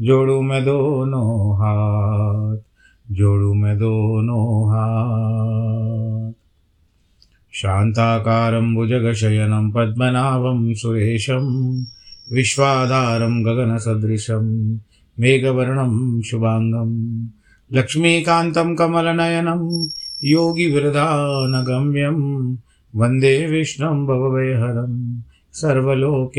जोड़ू मैं दोनों हाथ, जोड़ू मैं दोनों हाथ। शान्ताकारं भुजगशयनं, पद्मनाभं सुरेशं, विश्वाधारं गगनसदृशं, मेघवर्णं शुभाङ्गं, लक्ष्मीकान्तं कमलनयनं योगिवृधानगम्यं वंदे विष्णुं भवभयहरं सर्वलोकैकनाथं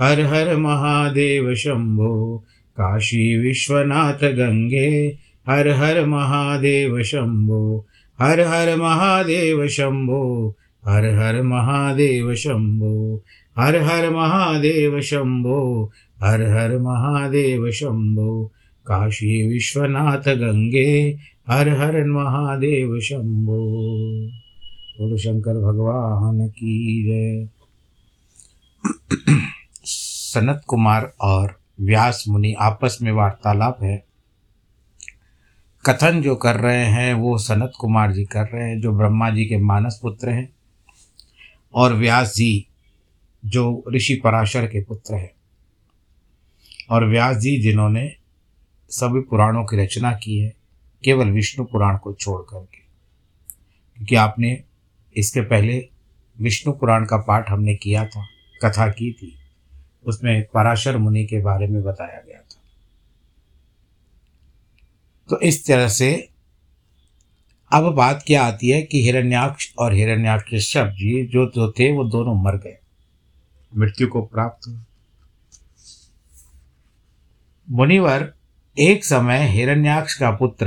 हर हर महादेव शम्भो काशी विश्वनाथ गङ्गे हर हर महादेव शम्भो हर हर महादेव शम्भो हर हर महादेव शम्भो हर हर महादेव शम्भो हर हर महादेव शम्भो काशी विश्वनाथ गंगे। हर हर महादेव शंभो। बोलो शंकर भगवान की जय। सनत कुमार और व्यास मुनि आपस में वार्तालाप है। कथन जो कर रहे हैं, वो सनत कुमार जी कर रहे हैं, जो ब्रह्मा जी के मानस पुत्र हैं, और व्यास जी जो ऋषि पराशर के पुत्र हैं। और व्यास जी जिन्होंने सभी पुराणों की रचना की है, केवल विष्णु पुराण को छोड़ करके, क्योंकि आपने इसके पहले विष्णु पुराण का पाठ हमने किया था, कथा की थी। उसमें पराशर मुनि के बारे में बताया गया था। तो इस तरह से अब बात क्या आती है कि हिरण्याक्ष और हिरण्याक्ष जी जो जो थे, वो दोनों मर गए। मृत्यु को प्राप्त हुए मुनिवर एक समय हिरण्याक्ष का पुत्र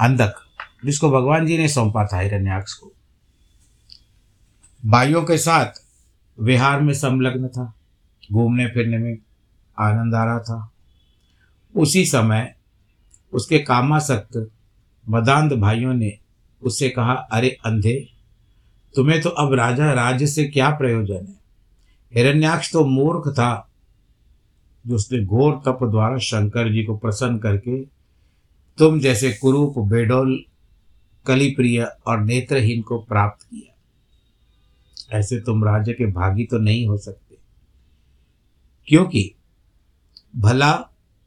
अंधक, जिसको भगवान जी ने सौंपा था, हिरण्याक्ष को, भाइयों के साथ विहार में संलग्न था। घूमने फिरने में आनंद आ रहा था। उसी समय उसके कामासक्त मदांध भाइयों ने उससे कहा, अरे अंधे, तुम्हें तो अब राजा राज्य से क्या प्रयोजन है? हिरण्याक्ष तो मूर्ख था, जो उसने घोर तप द्वारा शंकर जी को प्रसन्न करके तुम जैसे कुरूप, बेडोल, कलिप्रिय और नेत्रहीन को प्राप्त किया। ऐसे तुम राज्य के भागी तो नहीं हो सकते। क्योंकि भला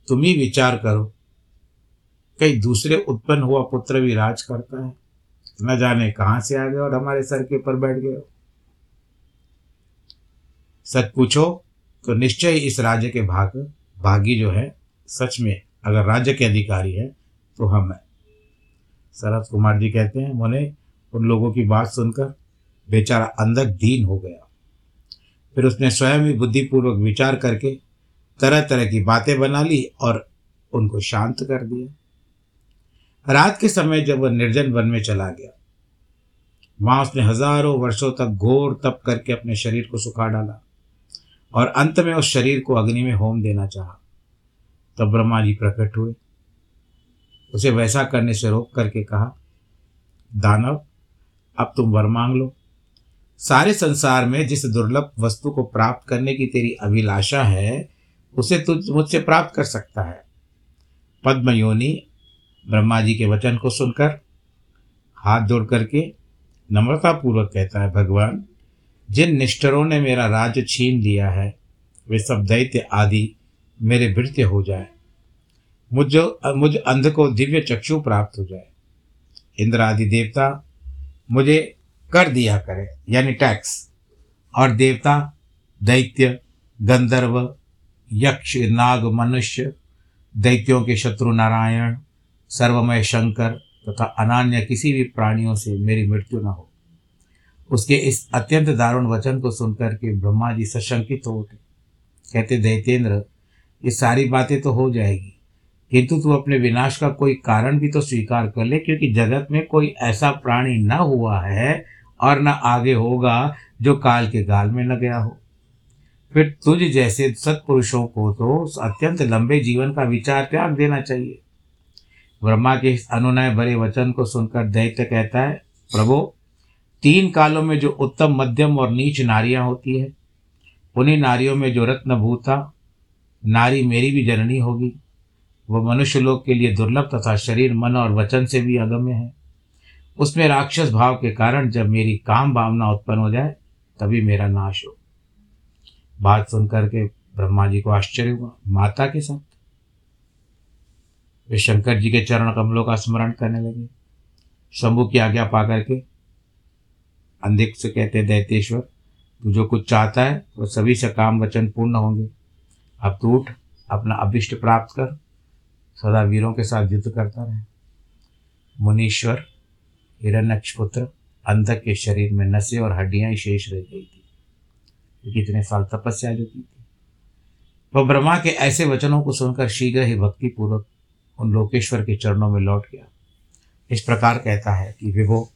तुम ही विचार करो। कई दूसरे उत्पन्न हुआ पुत्र भी राज करता है। न जाने कहाँ से आ गए और हमारे सर के ऊपर बैठ गए। सच पूछो तो निश्चय इस राज्य के भाग, भागी जो है, सच में अगर राज्य के अधिकारी है तो हम हैं। शरद कुमार जी कहते हैं, मुने, उन लोगों की बात सुनकर बेचारा अंधक दीन हो गया। फिर उसने स्वयं ही बुद्धिपूर्वक विचार करके तरह तरह की बातें बना ली और उनको शांत कर दिया। रात के समय जब वह निर्जन वन में चला गया, वहाँ उसने हज़ारों वर्षों तक घोर तप करके अपने शरीर को सुखा डाला और अंत में उस शरीर को अग्नि में होम देना चाहा। तब ब्रह्मा जी प्रकट हुए। उसे वैसा करने से रोक करके कहा, दानव, अब तुम वर मांग लो। सारे संसार में जिस दुर्लभ वस्तु को प्राप्त करने की तेरी अभिलाषा है, उसे तू मुझसे प्राप्त कर सकता है। पद्मयोनि ब्रह्मा जी के वचन को सुनकर हाथ जोड़ करके नम्रतापूर्वक कहता है, भगवान, जिन निष्ठरों ने मेरा राज्य छीन लिया है, वे सब दैत्य आदि मेरे भृत्य हो जाए। मुझ मुझ अंध को दिव्य चक्षु प्राप्त हो जाए। इंद्र आदि देवता, मुझे कर दिया करे, यानी टैक्स और देवता, दैत्य, गंधर्व, यक्ष, नाग, मनुष्य, दैत्यों के शत्रु नारायण, सर्वमय शंकर तथा तो अनान्य किसी भी प्राणियों से मेरी मृत्यु न हो। उसके इस अत्यंत दारुण वचन को सुनकर के ब्रह्मा जी सशंकित हो उठे। कहते, दैतेंद्र, ये सारी बातें तो हो जाएगी, किंतु तू अपने विनाश का कोई कारण भी तो स्वीकार कर ले, क्योंकि जगत में कोई ऐसा प्राणी न हुआ है और न आगे होगा जो काल के गाल में न गया हो। फिर तुझ जैसे सत्पुरुषों को तो अत्यंत लंबे जीवन का विचार त्याग देना चाहिए। ब्रह्मा के इस अनुनय भरे वचन को सुनकर दैत्य कहता है, प्रभो, तीन कालों में जो उत्तम मध्यम और नीच नारियाँ होती है, उन्हीं नारियों में जो रत्न भूता नारी मेरी भी जननी होगी। वह मनुष्य लोग के लिए दुर्लभ तथा शरीर, मन और वचन से भी अगम्य है। उसमें राक्षस भाव के कारण जब मेरी काम भावना उत्पन्न हो जाए, तभी मेरा नाश हो। बात सुनकर के ब्रह्मा जी को आश्चर्य हुआ, माता के साथ? वे शंकर जी के चरण कमलों का स्मरण करने लगे। शंभु की आज्ञा पा करके अंधिक से कहते, दैतेश्वर, तू जो कुछ चाहता है, वो सभी से काम वचन पूर्ण होंगे। अब तू उठ, अपना अभिष्ट प्राप्त कर, सदा वीरों के साथ युद्ध करता रहे। मुनीश्वर हिरण्यक्ष पुत्र अंधक के शरीर में नसें और हड्डियाँ ही शेष रह गई थी। क्योंकि इतने साल तपस्या जो की थी। वह ब्रह्मा के ऐसे वचनों को सुनकर शीघ्र ही भक्तिपूर्वक उन लोकेश्वर के चरणों में लौट गया। इस प्रकार कहता है कि, विभो,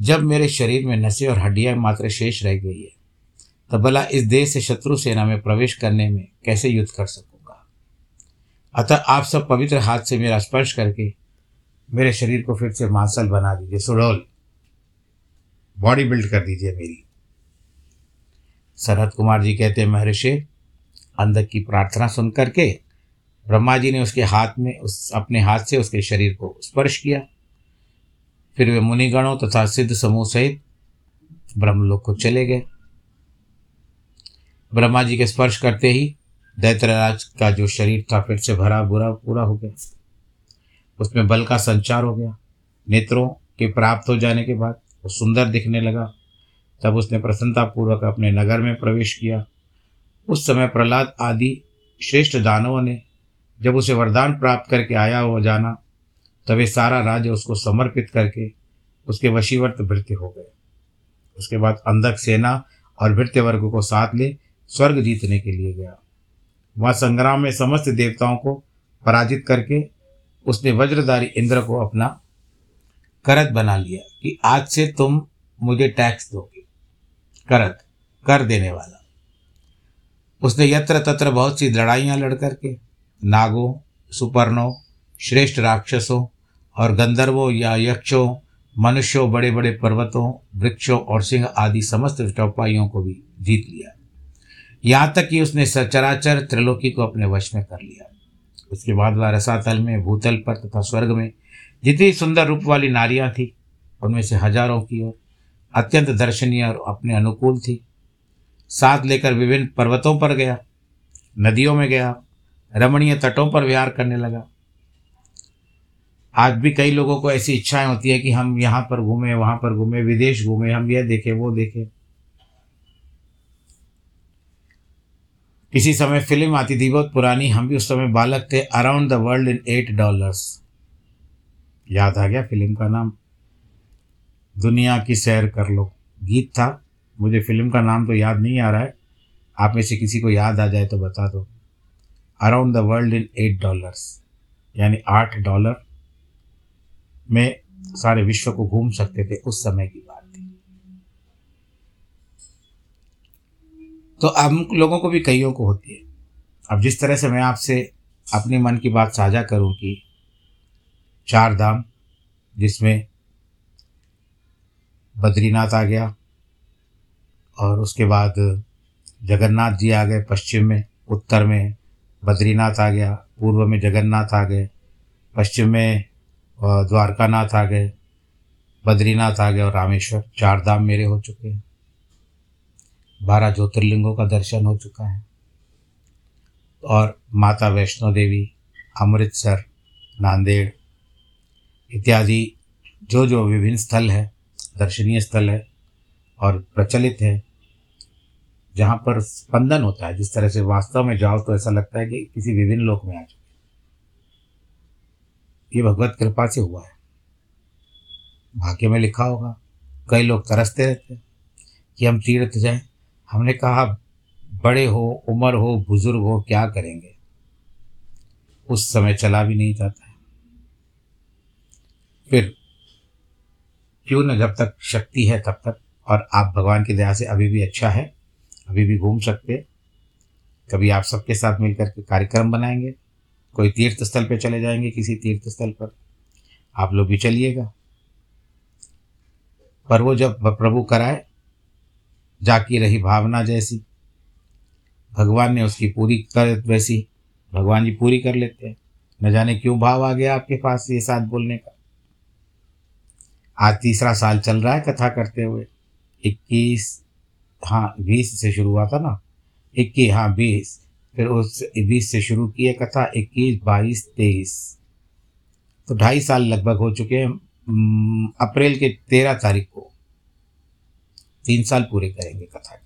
जब मेरे शरीर में नसें और हड्डियाँ मात्र शेष रह गई है, तब भला इस देश से शत्रु सेना में प्रवेश करने में कैसे युद्ध कर सकूँगा? अतः आप सब पवित्र हाथ से मेरा स्पर्श करके मेरे शरीर को फिर से मांसल बना दीजिए, सुडोल। बॉडी बिल्ड कर दीजिए मेरी। सरहद कुमार जी कहते हैं, महर्षि, अंधक की प्रार्थना सुन करके ब्रह्मा जी ने उसके हाथ में, उस, अपने हाथ से उसके शरीर को स्पर्श किया। फिर वे मुनिगणों तथा सिद्ध समूह सहित ब्रह्मलोक को चले गए। ब्रह्मा जी के स्पर्श करते ही दैत्यराज का जो शरीर था फिर से भरा बुरा पूरा हो गया। उसमें बल का संचार हो गया। नेत्रों के प्राप्त हो जाने के बाद वो सुंदर दिखने लगा। तब उसने प्रसन्नतापूर्वक अपने नगर में प्रवेश किया। उस समय प्रहलाद आदि श्रेष्ठ दानवों ने जब उसे वरदान प्राप्त करके आया हो जाना तब ये सारा राज्य उसको समर्पित करके उसके वशीवर्त भृत्य हो गए। उसके बाद अंधक सेना और भृत्य वर्ग को साथ ले स्वर्ग जीतने के लिए गया। वह संग्राम में समस्त देवताओं को पराजित करके उसने वज्रधारी इंद्र को अपना करत बना लिया कि आज से तुम मुझे टैक्स दोगे। करत, कर देने वाला। उसने यत्र तत्र बहुत सी लड़ाइयाँ लड़ करके, नागों, सुपर्णों, श्रेष्ठ राक्षसों और गंधर्वों या यक्षों, मनुष्यों बड़े बड़े पर्वतों, वृक्षों और सिंह आदि समस्त चौपाइयों को भी जीत लिया। यहाँ तक कि उसने सचराचर त्रिलोकी को अपने वश में कर लिया। उसके बाद वह रसातल में, भूतल पर तथा स्वर्ग में जितनी सुंदर रूप वाली नारियाँ थी, उनमें से हज़ारों की ओर अत्यंत दर्शनीय और अपने अनुकूल थी। साथ लेकर विभिन्न पर्वतों पर गया, नदियों में गया, रमणीय तटों पर विहार करने लगा। आज भी कई लोगों को ऐसी इच्छाएँ होती है कि हम यहाँ पर घूमें, वहाँ पर घूमें, विदेश घूमें, हम यह देखें, वो देखें। किसी समय फ़िल्म आती थी, बहुत पुरानी। हम भी उस समय बालक थे around the world in eight dollars याद आ गया फ़िल्म का नाम? दुनिया की सैर कर लो। गीत था। मुझे फ़िल्म का नाम तो याद नहीं आ रहा है। आप में से किसी को याद आ जाए तो बता दो। Around the world in eight dollars यानी आठ डॉलर में सारे विश्व को घूम सकते थे उस समय की बात। तो हम लोगों को भी कईयों को होती है। अब जिस तरह से मैं आपसे अपने मन की बात साझा करूँ कि चार धाम, जिसमें बद्रीनाथ आ गया और उसके बाद जगन्नाथ जी आ गए पश्चिम में, उत्तर में बद्रीनाथ आ गया, पूर्व में जगन्नाथ आ गए, पश्चिम में द्वारकानाथ आ गए, बद्रीनाथ आ गए और रामेश्वर, चार धाम मेरे हो चुके हैं। बारह ज्योतिर्लिंगों का दर्शन हो चुका है। और माता वैष्णो देवी, अमृतसर, नांदेड़ इत्यादि जो जो विभिन्न स्थल है, दर्शनीय स्थल है और प्रचलित है, जहाँ पर स्पंदन होता है। जिस तरह से वास्तव में जाओ तो ऐसा लगता है कि किसी विभिन्न लोक में आ चुके ये भगवत कृपा से हुआ है। भाग्य में लिखा होगा, कई लोग तरसते रहते हैं कि हम तीर्थ जाएँ हमने कहा, बड़े हो, उम्र हो, बुज़ुर्ग हो, क्या करेंगे? उस समय चला भी नहीं जाता है। फिर क्यों न जब तक शक्ति है तब तक, और आप भगवान की दया से अभी भी अच्छा है, अभी भी घूम सकते कभी आप सबके साथ मिलकर के कार्यक्रम बनाएँगे, कोई तीर्थ स्थल पे चले जाएँगे किसी तीर्थ स्थल पर, आप लोग भी चलिएगा। पर वो जब प्रभु कराए जाकी रही भावना जैसी। भगवान ने उसकी पूरी कर वैसी, भगवान जी पूरी कर लेते हैं। न जाने क्यों भाव आ गया आपके पास ये साथ बोलने का। आज तीसरा साल चल रहा है कथा करते हुए। इक्कीस हाँ बीस से शुरू हुआ था ना? इक्कीस हाँ बीस। फिर उस बीस से शुरू की है कथा, इक्कीस, बाईस, तेईस। तो ढाई साल लगभग हो चुके हैं। अप्रैल के तेरह तारीख को। तीन साल पूरे करेंगे कथा के।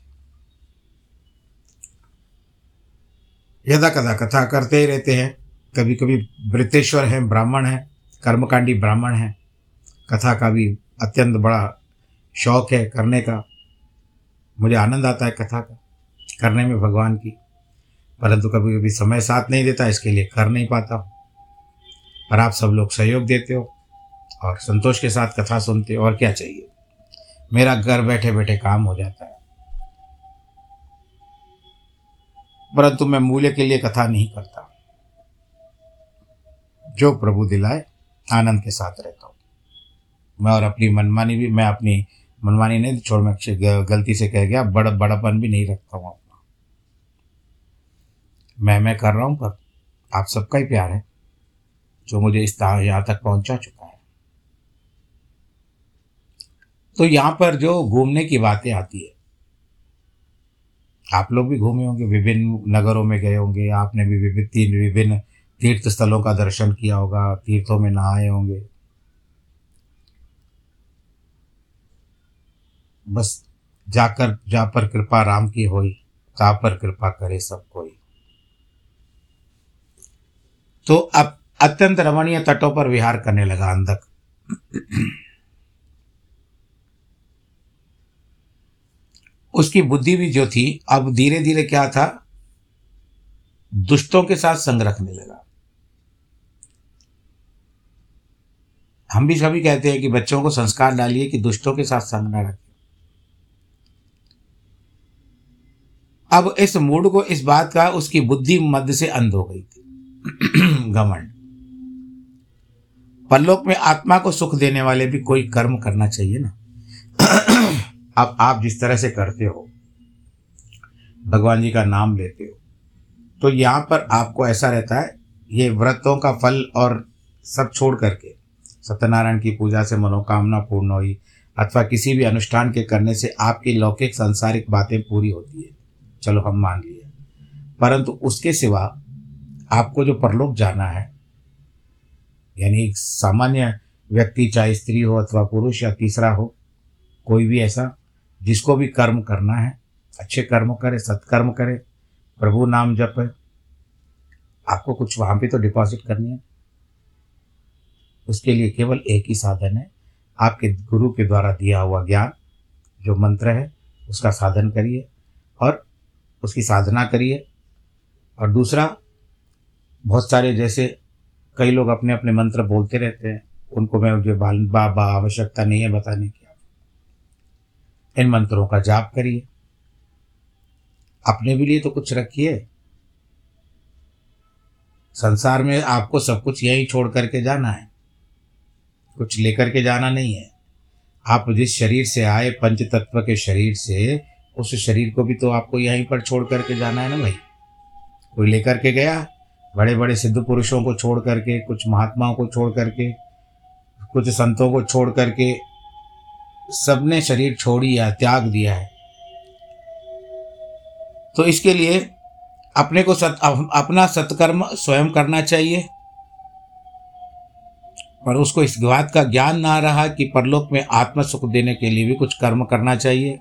यदा कदा कथा करते ही रहते हैं। कभी कभी वृत्तेश्वर हैं, ब्राह्मण हैं, कर्मकांडी ब्राह्मण हैं। कथा का भी अत्यंत बड़ा शौक है करने का। मुझे आनंद आता है कथा का, करने में भगवान की। परंतु कभी कभी समय साथ नहीं देता, इसके लिए कर नहीं पाता हूँ। पर आप सब लोग सहयोग देते हो और संतोष के साथ कथा सुनते हो, और क्या चाहिए? मेरा घर बैठे बैठे काम हो जाता है। परंतु मैं मूल्य के लिए कथा नहीं करता। जो प्रभु दिलाए, आनंद के साथ रहता हूँ। मैं और अपनी मनमानी भी, मैं अपनी मनमानी नहीं, छोड़ मैं गलती से कह गया, बड़ा, बड़ापन भी नहीं रखता हूँ अपना। मैं मैं कर रहा हूँ, पर आप सबका ही प्यार है, जो मुझे इस यहाँ तक पहुँचा चुका है तो यहाँ पर जो घूमने की बातें आती है, आप लोग भी घूमे होंगे, विभिन्न नगरों में गए होंगे, आपने भी विभिन्न विभिन्न तीर्थ स्थलों का दर्शन किया होगा, तीर्थों में नहाए होंगे। बस जाकर जा पर कृपा राम की होई ता पर कृपा करे सब कोई। तो अब अत्यंत रमणीय तटों पर विहार करने लगा अंधक। उसकी बुद्धि भी जो थी, अब धीरे धीरे क्या था? दुष्टों के साथ संग रखने लगा। हम भी सभी कहते हैं कि बच्चों को संस्कार डालिए कि दुष्टों के साथ संग न रखें। अब इस मूड को, इस बात का उसकी बुद्धि मध्य से अंध हो गई थी। घमंड। परलोक में आत्मा को सुख देने वाले भी कोई कर्म करना चाहिए ना। अब आप जिस तरह से करते हो, भगवान जी का नाम लेते हो तो यहाँ पर आपको ऐसा रहता है, ये व्रतों का फल और सब छोड़ करके, सत्यनारायण की पूजा से मनोकामना पूर्ण हुई, अथवा किसी भी अनुष्ठान के करने से आपकी लौकिक सांसारिक बातें पूरी होती है। चलो हम मान लिए। परंतु उसके सिवा आपको जो परलोक जाना है, यानी एक सामान्य व्यक्ति, चाहे स्त्री हो अथवा पुरुष या तीसरा हो, कोई भी ऐसा जिसको भी कर्म करना है, अच्छे कर्म करे, सत्कर्म करे, प्रभु नाम जप, आपको कुछ वहाँ भी तो डिपॉजिट करनी है। उसके लिए केवल एक ही साधन है, आपके गुरु के द्वारा दिया हुआ ज्ञान, जो मंत्र है, उसका साधन करिए और उसकी साधना करिए। और दूसरा, बहुत सारे जैसे कई लोग अपने अपने मंत्र बोलते रहते हैं, उनको मैं जो बाबा, आवश्यकता नहीं है बताने की। इन मंत्रों का जाप करिए। अपने भी लिए तो कुछ रखिए। संसार में आपको सब कुछ यहीं छोड़ करके जाना है। कुछ लेकर के जाना नहीं है। आप जिस शरीर से आए पंच तत्व के शरीर से, उस शरीर को भी तो आपको यहीं पर छोड़ करके जाना है ना भाई? कोई लेकर के गया? बड़े बड़े सिद्ध पुरुषों को छोड़ करके, कुछ महात्माओं को छोड़ करके, कुछ संतों को छोड़ करके सबने शरीर छोड़ दिया, त्याग दिया है। तो इसके लिए अपने को सत अपना सत्कर्म स्वयं करना चाहिए। पर उसको इस बात का ज्ञान ना रहा कि परलोक में आत्म सुख देने के लिए भी कुछ कर्म करना चाहिए।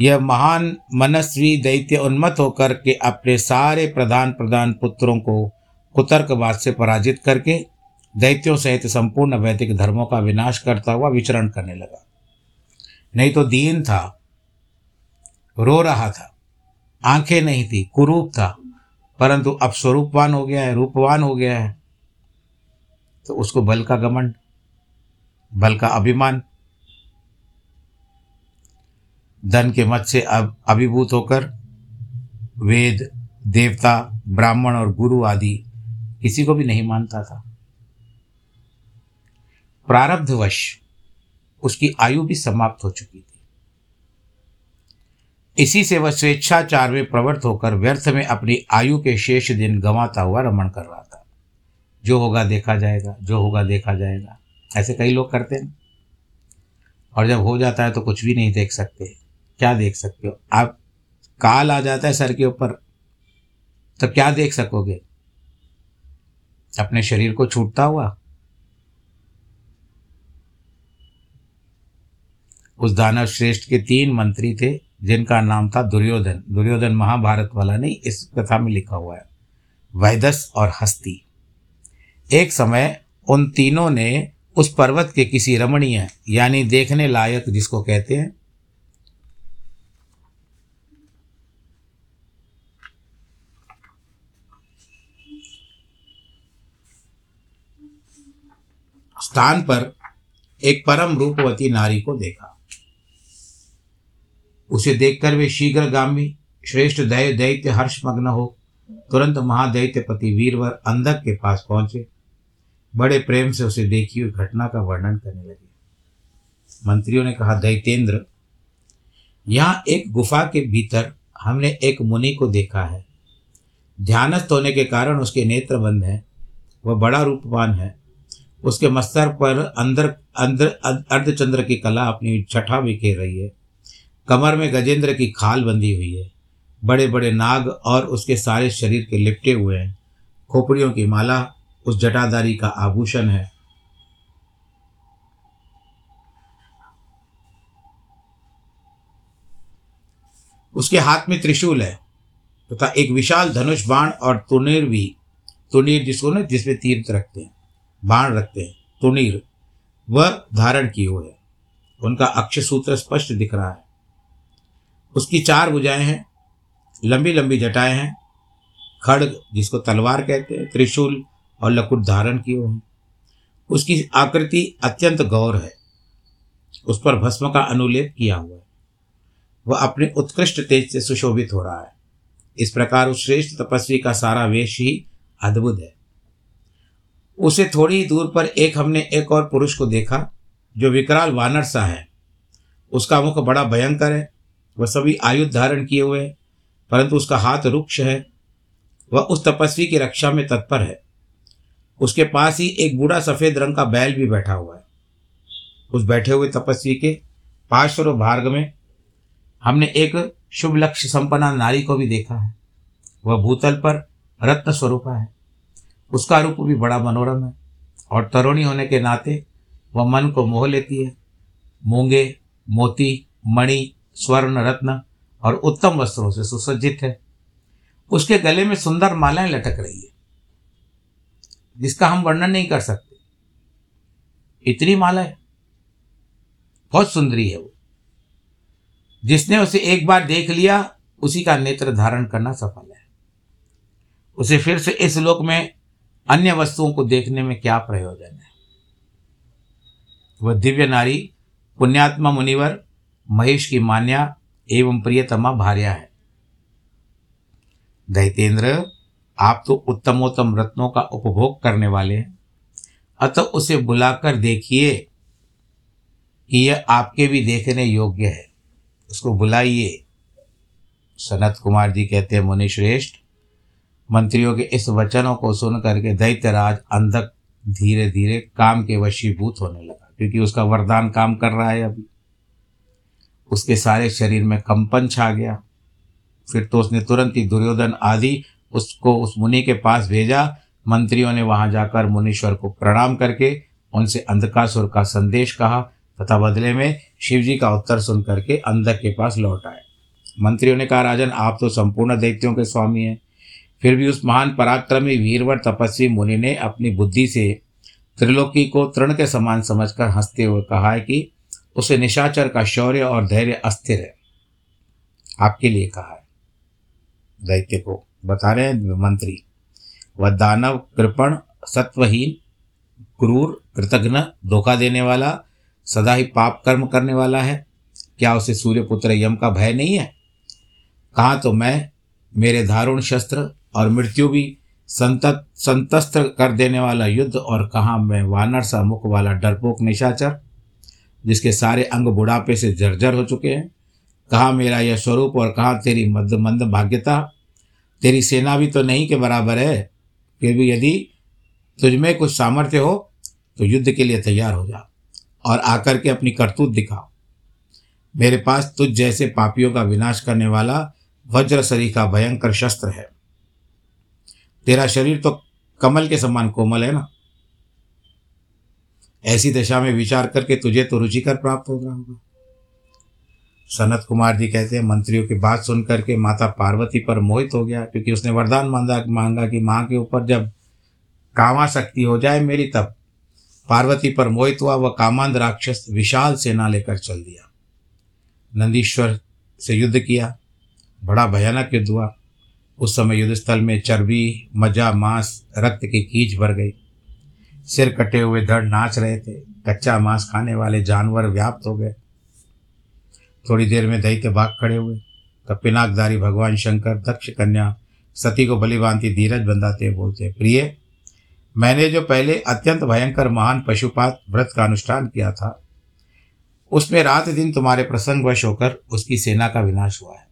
यह महान मनस्वी दैत्य उन्मत होकर के अपने सारे प्रधान प्रधान पुत्रों को कुतर्कवाद से पराजित करके दैत्यों सहित संपूर्ण वैदिक धर्मों का विनाश करता हुआ विचरण करने लगा। नहीं तो दीन था, रो रहा था, आँखें नहीं थी, कुरूप था, परंतु अब स्वरूपवान हो गया है, रूपवान हो गया है। तो उसको बल का घमंड, बल का अभिमान, धन के मत से अब अभिभूत होकर वेद, देवता, ब्राह्मण और गुरु आदि किसी को भी नहीं मानता था। प्रारब्धवश उसकी आयु भी समाप्त हो चुकी थी। इसी से वह स्वेच्छाचार में प्रवृत्त होकर व्यर्थ में अपनी आयु के शेष दिन गंवाता हुआ रमण कर रहा था। जो होगा देखा जाएगा, जो होगा देखा जाएगा। ऐसे कई लोग करते हैं। और जब हो जाता है तो कुछ भी नहीं देख सकते। क्या देख सकते हो? आप काल आ जाता है सर के ऊपर तो क्या देख सकोगे? अपने शरीर को छूटता हुआ उस दानव श्रेष्ठ के तीन मंत्री थे, जिनका नाम था दुर्योधन। दुर्योधन महाभारत वाला नहीं, इस कथा में लिखा हुआ है। वैदस और हस्ती। एक समय उन तीनों ने उस पर्वत के किसी रमणीय, यानी देखने लायक, जिसको कहते हैं, स्थान पर एक परम रूपवती नारी को देखा। उसे देखकर वे शीघ्रगामी, श्रेष्ठ दय दैत्य हर्षमग्न हो, तुरंत महादैत्यपति वीरवर अंधक के पास पहुँचे। बड़े प्रेम से उसे देखी हुई घटना का वर्णन करने लगे। मंत्रियों ने कहा, दैतेंद्र, यहाँ एक गुफा के भीतर हमने एक मुनि को देखा है। ध्यानस्थ होने के कारण उसके नेत्र बंद हैं, वह बड़ा रूपवान है। उसके मस्तर पर अंदर अंदर, अर्धचंद्र की कला अपनी छठा बिखेर रही है। कमर में गजेंद्र की खाल बंधी हुई है। बड़े बड़े नाग और उसके सारे शरीर के लिपटे हुए हैं। खोपड़ियों की माला उस जटाधारी का आभूषण है। उसके हाथ में त्रिशूल है तथा तो एक विशाल धनुष बाण और तुनीर भी, तुनीर जिसको ना, जिसमें तीर्थ रखते हैं, बाण रखते हैं, तुनीर, वह धारण किए हुए है। उनका अक्ष सूत्र स्पष्ट दिख रहा है। उसकी चार भुजाएँ हैं लंबी लंबी जटाएँ हैं खड़ग जिसको तलवार कहते हैं, त्रिशूल और लकुट धारण किए हुए उसकी आकृति अत्यंत गौर है, उस पर भस्म का अनुलेप किया हुआ है। वह अपने उत्कृष्ट तेज से सुशोभित हो रहा है। इस प्रकार उस श्रेष्ठ तपस्वी का सारा वेश ही अद्भुत है। उसे थोड़ी ही दूर पर एक हमने एक और पुरुष को देखा, जो विकराल वानर सा है। उसका मुख बड़ा भयंकर है वह सभी आयुध धारण किए हुए हैं, परंतु उसका हाथ रुक्ष है। वह उस तपस्वी की रक्षा में तत्पर है। उसके पास ही एक बूढ़ा सफ़ेद रंग का बैल भी बैठा हुआ है। उस बैठे हुए तपस्वी के पार्श्व भार्ग में हमने एक शुभ लक्ष्य संपन्ना नारी को भी देखा है। वह भूतल पर रत्न स्वरूप है। उसका रूप भी बड़ा मनोरम है और तरुणी होने के नाते वह मन को मोह लेती है। मूँगे, मोती, मणि स्वर्ण रत्न और उत्तम वस्त्रों से सुसज्जित है। उसके गले में सुंदर मालाएँ लटक रही है, जिसका हम वर्णन नहीं कर सकते। इतनी मालाएँ, बहुत सुंदरी है वो। जिसने उसे एक बार देख लिया, उसी का नेत्र धारण करना सफल है। उसे फिर से इस लोक में अन्य वस्तुओं को देखने में क्या प्रयोजन है? वह दिव्य नारी, पुण्यात्मा मुनिवर महेश की मान्या एवं प्रियतमा भार्या है। दैतेंद्र आप तो उत्तमोत्तम रत्नों का उपभोग करने वाले हैं। अतः उसे बुलाकर देखिए कि यह आपके भी देखने योग्य है। उसको बुलाइए। सनत कुमार जी कहते हैं मुनि श्रेष्ठ मंत्रियों के इस वचनों को सुन करके दैत्यराज अंधक धीरे धीरे काम के वशीभूत होने लगा, क्योंकि उसका वरदान काम कर रहा है अभी। उसके सारे शरीर में कंपन छा गया। फिर तो उसने तुरंत ही दुर्योधन आदि उसको उस मुनि के पास भेजा। मंत्रियों ने वहाँ जाकर मुनीश्वर को प्रणाम करके उनसे अंधकासुर का संदेश कहा तथा बदले में शिवजी का उत्तर सुन करके अंधक के पास लौट आए। मंत्रियों ने कहा, राजन, आप तो संपूर्ण दैत्यों के स्वामी हैं। फिर भी उस महान पराक्रमी वीरवर तपस्वी मुनि ने अपनी बुद्धि से त्रिलोकी को तृण के समान समझकर हँसते हुए कहा है कि उसे निशाचर का शौर्य और धैर्य अस्थिर है। आपके लिए कहा है। दैत्य को बता रहे हैं मंत्री। वह दानव, कृपण, सत्वहीन, क्रूर, कृतघ्न, धोखा देने वाला, सदा ही पाप कर्म करने वाला है। क्या उसे सूर्यपुत्र यम का भय नहीं है? कहाँ तो मैं, मेरे दारुण शस्त्र और मृत्यु भी संतत, संतस्त्र कर देने वाला युद्ध और कहाँ मैं वानर सा मुख वाला डरपोक निशाचर? जिसके सारे अंग बुढ़ापे से जर्जर हो चुके हैं। कहाँ, मेरा यह स्वरूप और कहाँ, तेरी मद, मंद भाग्यता, तेरी सेना भी तो नहीं के बराबर है। फिर भी यदि तुझमें कुछ सामर्थ्य हो तो युद्ध के लिए तैयार हो जा और आकर के अपनी करतूत दिखाओ। मेरे पास तुझ जैसे पापियों का विनाश करने वाला वज्र सरी का भयंकर शस्त्र है। तेरा शरीर तो कमल के समान कोमल है ना? ऐसी दशा में विचार करके तुझे तो रुचिकर प्राप्त हो रहा होगा। सनत कुमार जी कहते हैं, मंत्रियों की बात सुन करके माता पार्वती पर मोहित हो गया, क्योंकि उसने वरदान मांगा मांगा कि माँ के ऊपर जब कामा शक्ति हो जाए मेरी तब पार्वती पर मोहित हुआ, वह कामांध राक्षस विशाल सेना लेकर चल दिया। नंदीश्वर से युद्ध किया, बड़ा भयानक युद्ध हुआ। उस समय युद्ध स्थल में चर्बी मज़ा मांस, रक्त की कीच भर गई। सिर कटे हुए धड़ नाच रहे थे। कच्चा मांस खाने वाले जानवर व्याप्त हो गए। थोड़ी देर में दैत्य भाग खड़े हुए। तब पिनाकदारी भगवान शंकर, दक्ष कन्या, सती को बलिभांति धीरज बंधाते बोलते, प्रिय, मैंने जो पहले अत्यंत भयंकर महान पशुपात व्रत का अनुष्ठान किया था, उसमें रात दिन तुम्हारे प्रसंगवश होकर उसकी सेना का विनाश हुआ है।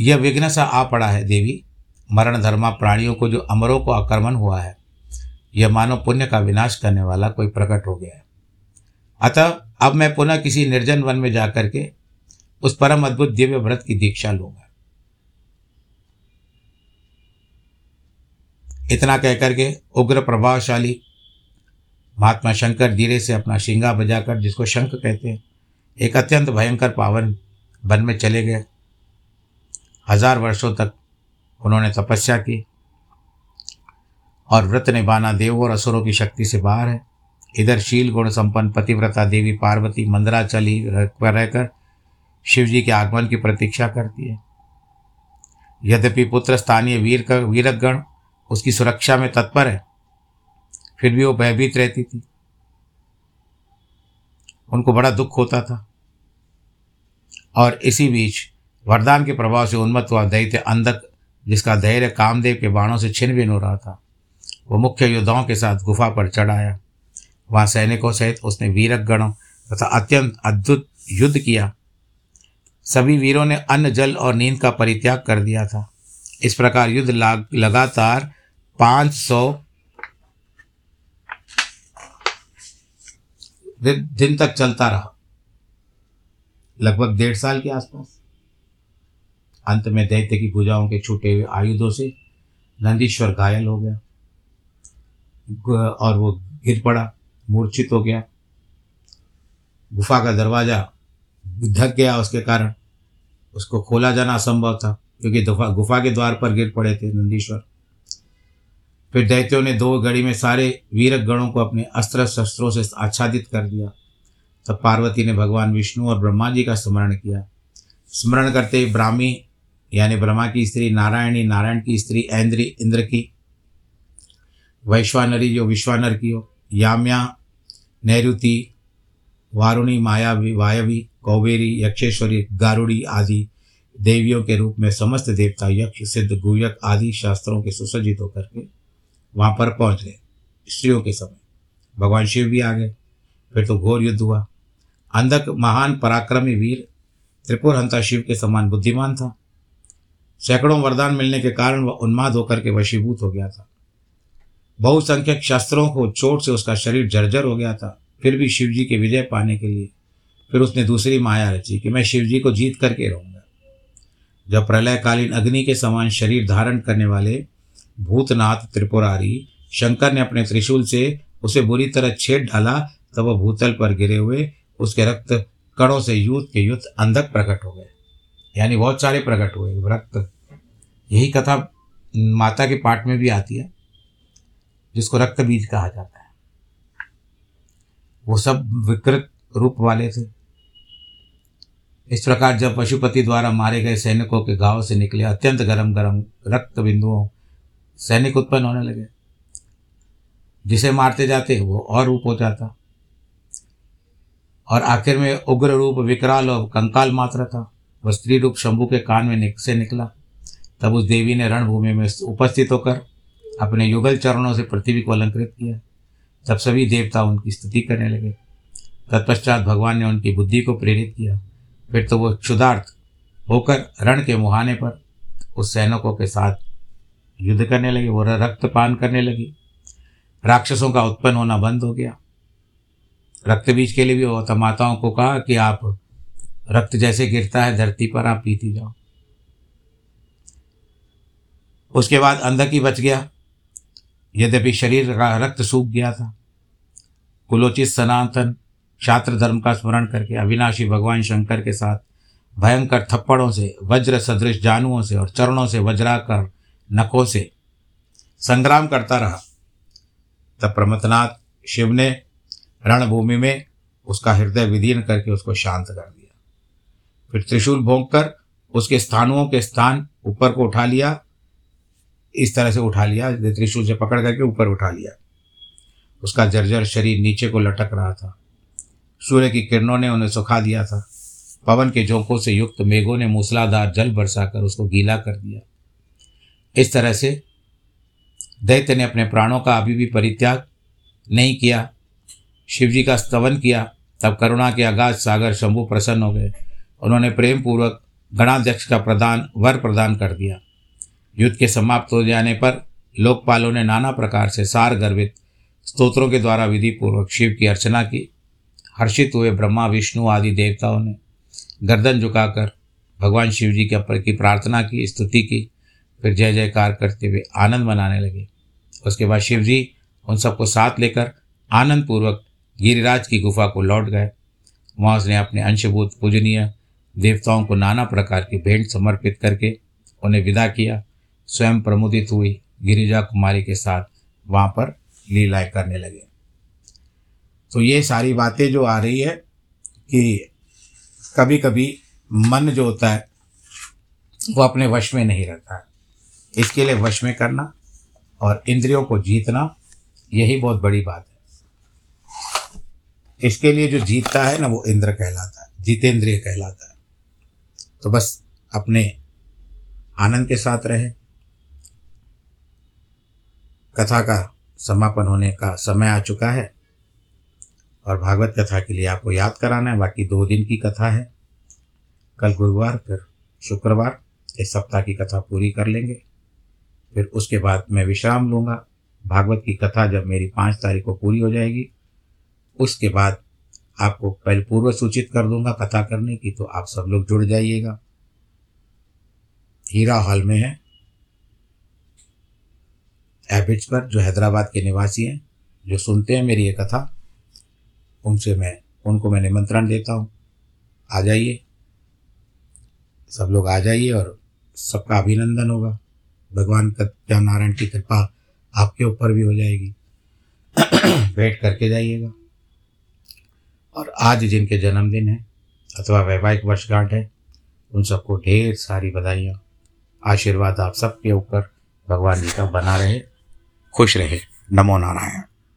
यह विघ्न सा आ पड़ा है, देवी। मरण धर्मा प्राणियों को जो अमरों को आक्रमण हुआ है यह मानव पुण्य का विनाश करने वाला कोई प्रकट हो गया है। अतः अब मैं पुनः किसी निर्जन वन में जाकर के उस परम अद्भुत दिव्य व्रत की दीक्षा लूँगा। इतना कहकर के उग्र प्रभावशाली महात्मा शंकर धीरे से अपना शिंगा बजाकर, जिसको शंख कहते हैं, एक अत्यंत भयंकर पावन वन में चले गए। हज़ार वर्षों तक उन्होंने तपस्या की। और व्रत निभाना देवों और असुरों की शक्ति से बाहर है। इधर शील गुण संपन्न पतिव्रता देवी पार्वती मंदराचली पर रहकर शिव जी के आगमन की प्रतीक्षा करती है। यद्यपि पुत्र स्थानीय वीर का वीरगण उसकी सुरक्षा में तत्पर है, फिर भी वो भयभीत रहती थी। उनको बड़ा दुख होता था। और इसी बीच वरदान के प्रभाव से उन्मत्त हुआ दैत्य अंधक, जिसका धैर्य कामदेव के बाणों से छिन भिन हो रहा था। वो मुख्य योद्धाओं के साथ गुफा पर चढ़ आया वहाँ सैनिकों सहित उसने वीरक गणों तथा अत्यंत अद्भुत युद्ध किया। सभी वीरों ने अन्न, जल और नींद का परित्याग कर दिया था। इस प्रकार युद्ध लगातार पाँच सौ दिन तक चलता रहा। लगभग डेढ़ साल के आसपास। अंत में दैत्य की भुजाओं के छूटे हुए आयुधों से नंदीश्वर घायल हो गया। और वो गिर पड़ा, मूर्छित हो गया। गुफा का दरवाज़ा ढक गया उसके कारण। उसको खोला जाना असंभव था, क्योंकि गुफा के द्वार पर गिर पड़े थे नंदीश्वर। फिर दैत्यों ने दो घड़ी में सारे वीरक गणों को अपने अस्त्र शस्त्रों से आच्छादित कर दिया। तब पार्वती ने भगवान विष्णु और ब्रह्मा जी का स्मरण किया। स्मरण करते ही ब्राह्मी, यानी ब्रह्मा की स्त्री नारायणी, नारायण की स्त्री ऐन्द्री, इंद्र की वैश्वानरी जो विश्वानर की हो, याम्या नैरुति वारुणी, मायावी, वायवी कौबेरी यक्षेश्वरी, गारुड़ी आदि देवियों के रूप में समस्त देवता, यक्ष, सिद्ध गुयक आदि शास्त्रों के सुसज्जित होकर के वहाँ पर पहुँच गए, स्त्रियों के समय। भगवान शिव भी आ गए, फिर तो घोर युद्ध हुआ। अंधक, महान, पराक्रमी वीर त्रिपुर हंता शिव के समान बुद्धिमान था। सैकड़ों वरदान मिलने के कारण वह उन्माद होकर के वशीभूत हो गया था। बहुसंख्यक शस्त्रों को चोट से उसका शरीर जर्जर हो गया था। फिर भी शिवजी के विजय पाने के लिए। फिर उसने दूसरी माया रची कि मैं शिवजी को जीत करके रहूँगा। जब प्रलयकालीन अग्नि के समान शरीर धारण करने वाले भूतनाथ त्रिपुरारी शंकर ने अपने त्रिशूल से उसे बुरी तरह छेद डाला, तब वह भूतल पर गिरे हुए उसके रक्त कणों से युद्ध के युद्ध अंधक प्रकट हो गए। यानी बहुत सारे प्रकट हुए। रक्त। यही कथा माता के पाठ में भी आती है। जिसको रक्त बीज कहा जाता है। वो सब विकृत रूप वाले थे। इस प्रकार जब पशुपति द्वारा मारे गए सैनिकों के गाँव से निकले, अत्यंत गरम गरम रक्त बिंदुओं सैनिक उत्पन्न होने लगे। जिसे मारते जाते वो और रूप हो जाता। और आखिर में उग्र रूप विकराल और कंकाल मात्र था। वह स्त्री रूप शंभु के कान में निक, से निकला। तब उस देवी ने रणभूमि में उपस्थित होकर अपने युगल चरणों से पृथ्वी को अलंकृत किया। तब सभी देवता उनकी स्तुति करने लगे, तत्पश्चात भगवान ने उनकी बुद्धि को प्रेरित किया। फिर तो वो क्षुदार्थ होकर रण के मुहाने पर उस सैनिकों के साथ युद्ध करने लगे, वो रक्तपान करने लगी। राक्षसों का उत्पन्न होना बंद हो गया। रक्त बीज के लिए भी होता माताओं को कहा कि आप रक्त जैसे गिरता है, धरती पर आप पीती जाओ। उसके बाद अंधक बच गया। यद्यपि शरीर का रक्त सूख गया था। कुलोचित सनातन छात्र धर्म का स्मरण करके अविनाशी भगवान शंकर के साथ भयंकर थप्पड़ों से वज्र सदृश जानुओं से और चरणों से वज्राकर नखों से संग्राम करता रहा। तब प्रमथनाथ शिव ने रणभूमि में उसका हृदय विदीर्ण करके उसको शांत कर दिया। फिर त्रिशूल भोंग कर उसके स्थानुओं के स्थान ऊपर को उठा लिया इस तरह से उठा लिया त्रिशूल से पकड़ करके ऊपर उठा लिया। उसका जर्जर शरीर नीचे को लटक रहा था। सूर्य की किरणों ने उन्हें सुखा दिया था। पवन के झोंकों से युक्त मेघों ने मूसलाधार जल बरसाकर उसको गीला कर दिया। इस तरह से दैत्य ने अपने प्राणों का अभी भी परित्याग नहीं किया, शिवजी का स्तवन किया, तब करुणा के अगाध सागर शंभु प्रसन्न हो गए। उन्होंने प्रेम पूर्वक गणाध्यक्ष का प्रदान, वर प्रदान कर दिया। युद्ध के समाप्त हो जाने पर लोकपालों ने नाना प्रकार से सार गर्वित स्तोत्रों के द्वारा विधि पूर्वक शिव की अर्चना की। हर्षित हुए ब्रह्मा, विष्णु आदि देवताओं ने गर्दन झुकाकर भगवान शिव जी के ऊपर की प्रार्थना की, स्तुति की, फिर जय जयकार करते हुए आनंद मनाने लगे। उसके बाद शिव जी उन सबको साथ लेकर आनंद पूर्वक गिरिराज की गुफा को लौट गए। वहाँ उसने अपने अंशभूत पूजनीय देवताओं को नाना प्रकार की भेंट समर्पित करके उन्हें विदा किया। स्वयं प्रमुदित हुई गिरिजा कुमारी के साथ वहाँ पर लीलाएँ करने लगे। तो ये सारी बातें जो आ रही है कि कभी कभी मन जो होता है, वो अपने वश में नहीं रहता है। इसके लिए वश में करना और इंद्रियों को जीतना, यही बहुत बड़ी बात है। इसके लिए जो जीतता है ना, वो इंद्र कहलाता है, जितेंद्रिय कहलाता है। तो बस अपने आनंद के साथ रहे कथा का समापन होने का समय आ चुका है और भागवत कथा के लिए आपको याद कराना है। बाकी दो दिन की कथा है। कल गुरुवार, फिर शुक्रवार, इस सप्ताह की कथा पूरी कर लेंगे। फिर उसके बाद मैं विश्राम लूँगा। भागवत की कथा जब मेरी पाँच तारीख को पूरी हो जाएगी, उसके बाद आपको पहले पूर्व सूचित कर दूँगा कथा करने की तो आप सब लोग जुड़ जाइएगा। हीरा हॉल में है। एबिट्स पर जो हैदराबाद के निवासी हैं, जो सुनते हैं मेरी ये कथा, उनसे मैं, उनको मैं निमंत्रण देता हूँ। आ जाइए। सब लोग आ जाइए और सबका अभिनंदन होगा। भगवान का नारायण की कृपा आपके ऊपर भी हो जाएगी। बैठ करके जाइएगा। और आज जिनके जन्मदिन है, अथवा वैवाहिक वर्षगांठ है, उन सबको ढेर सारी बधाइयाँ। आशीर्वाद आप सबके ऊपर भगवान जी का बना रहे। खुश रहे। नमो नारायण।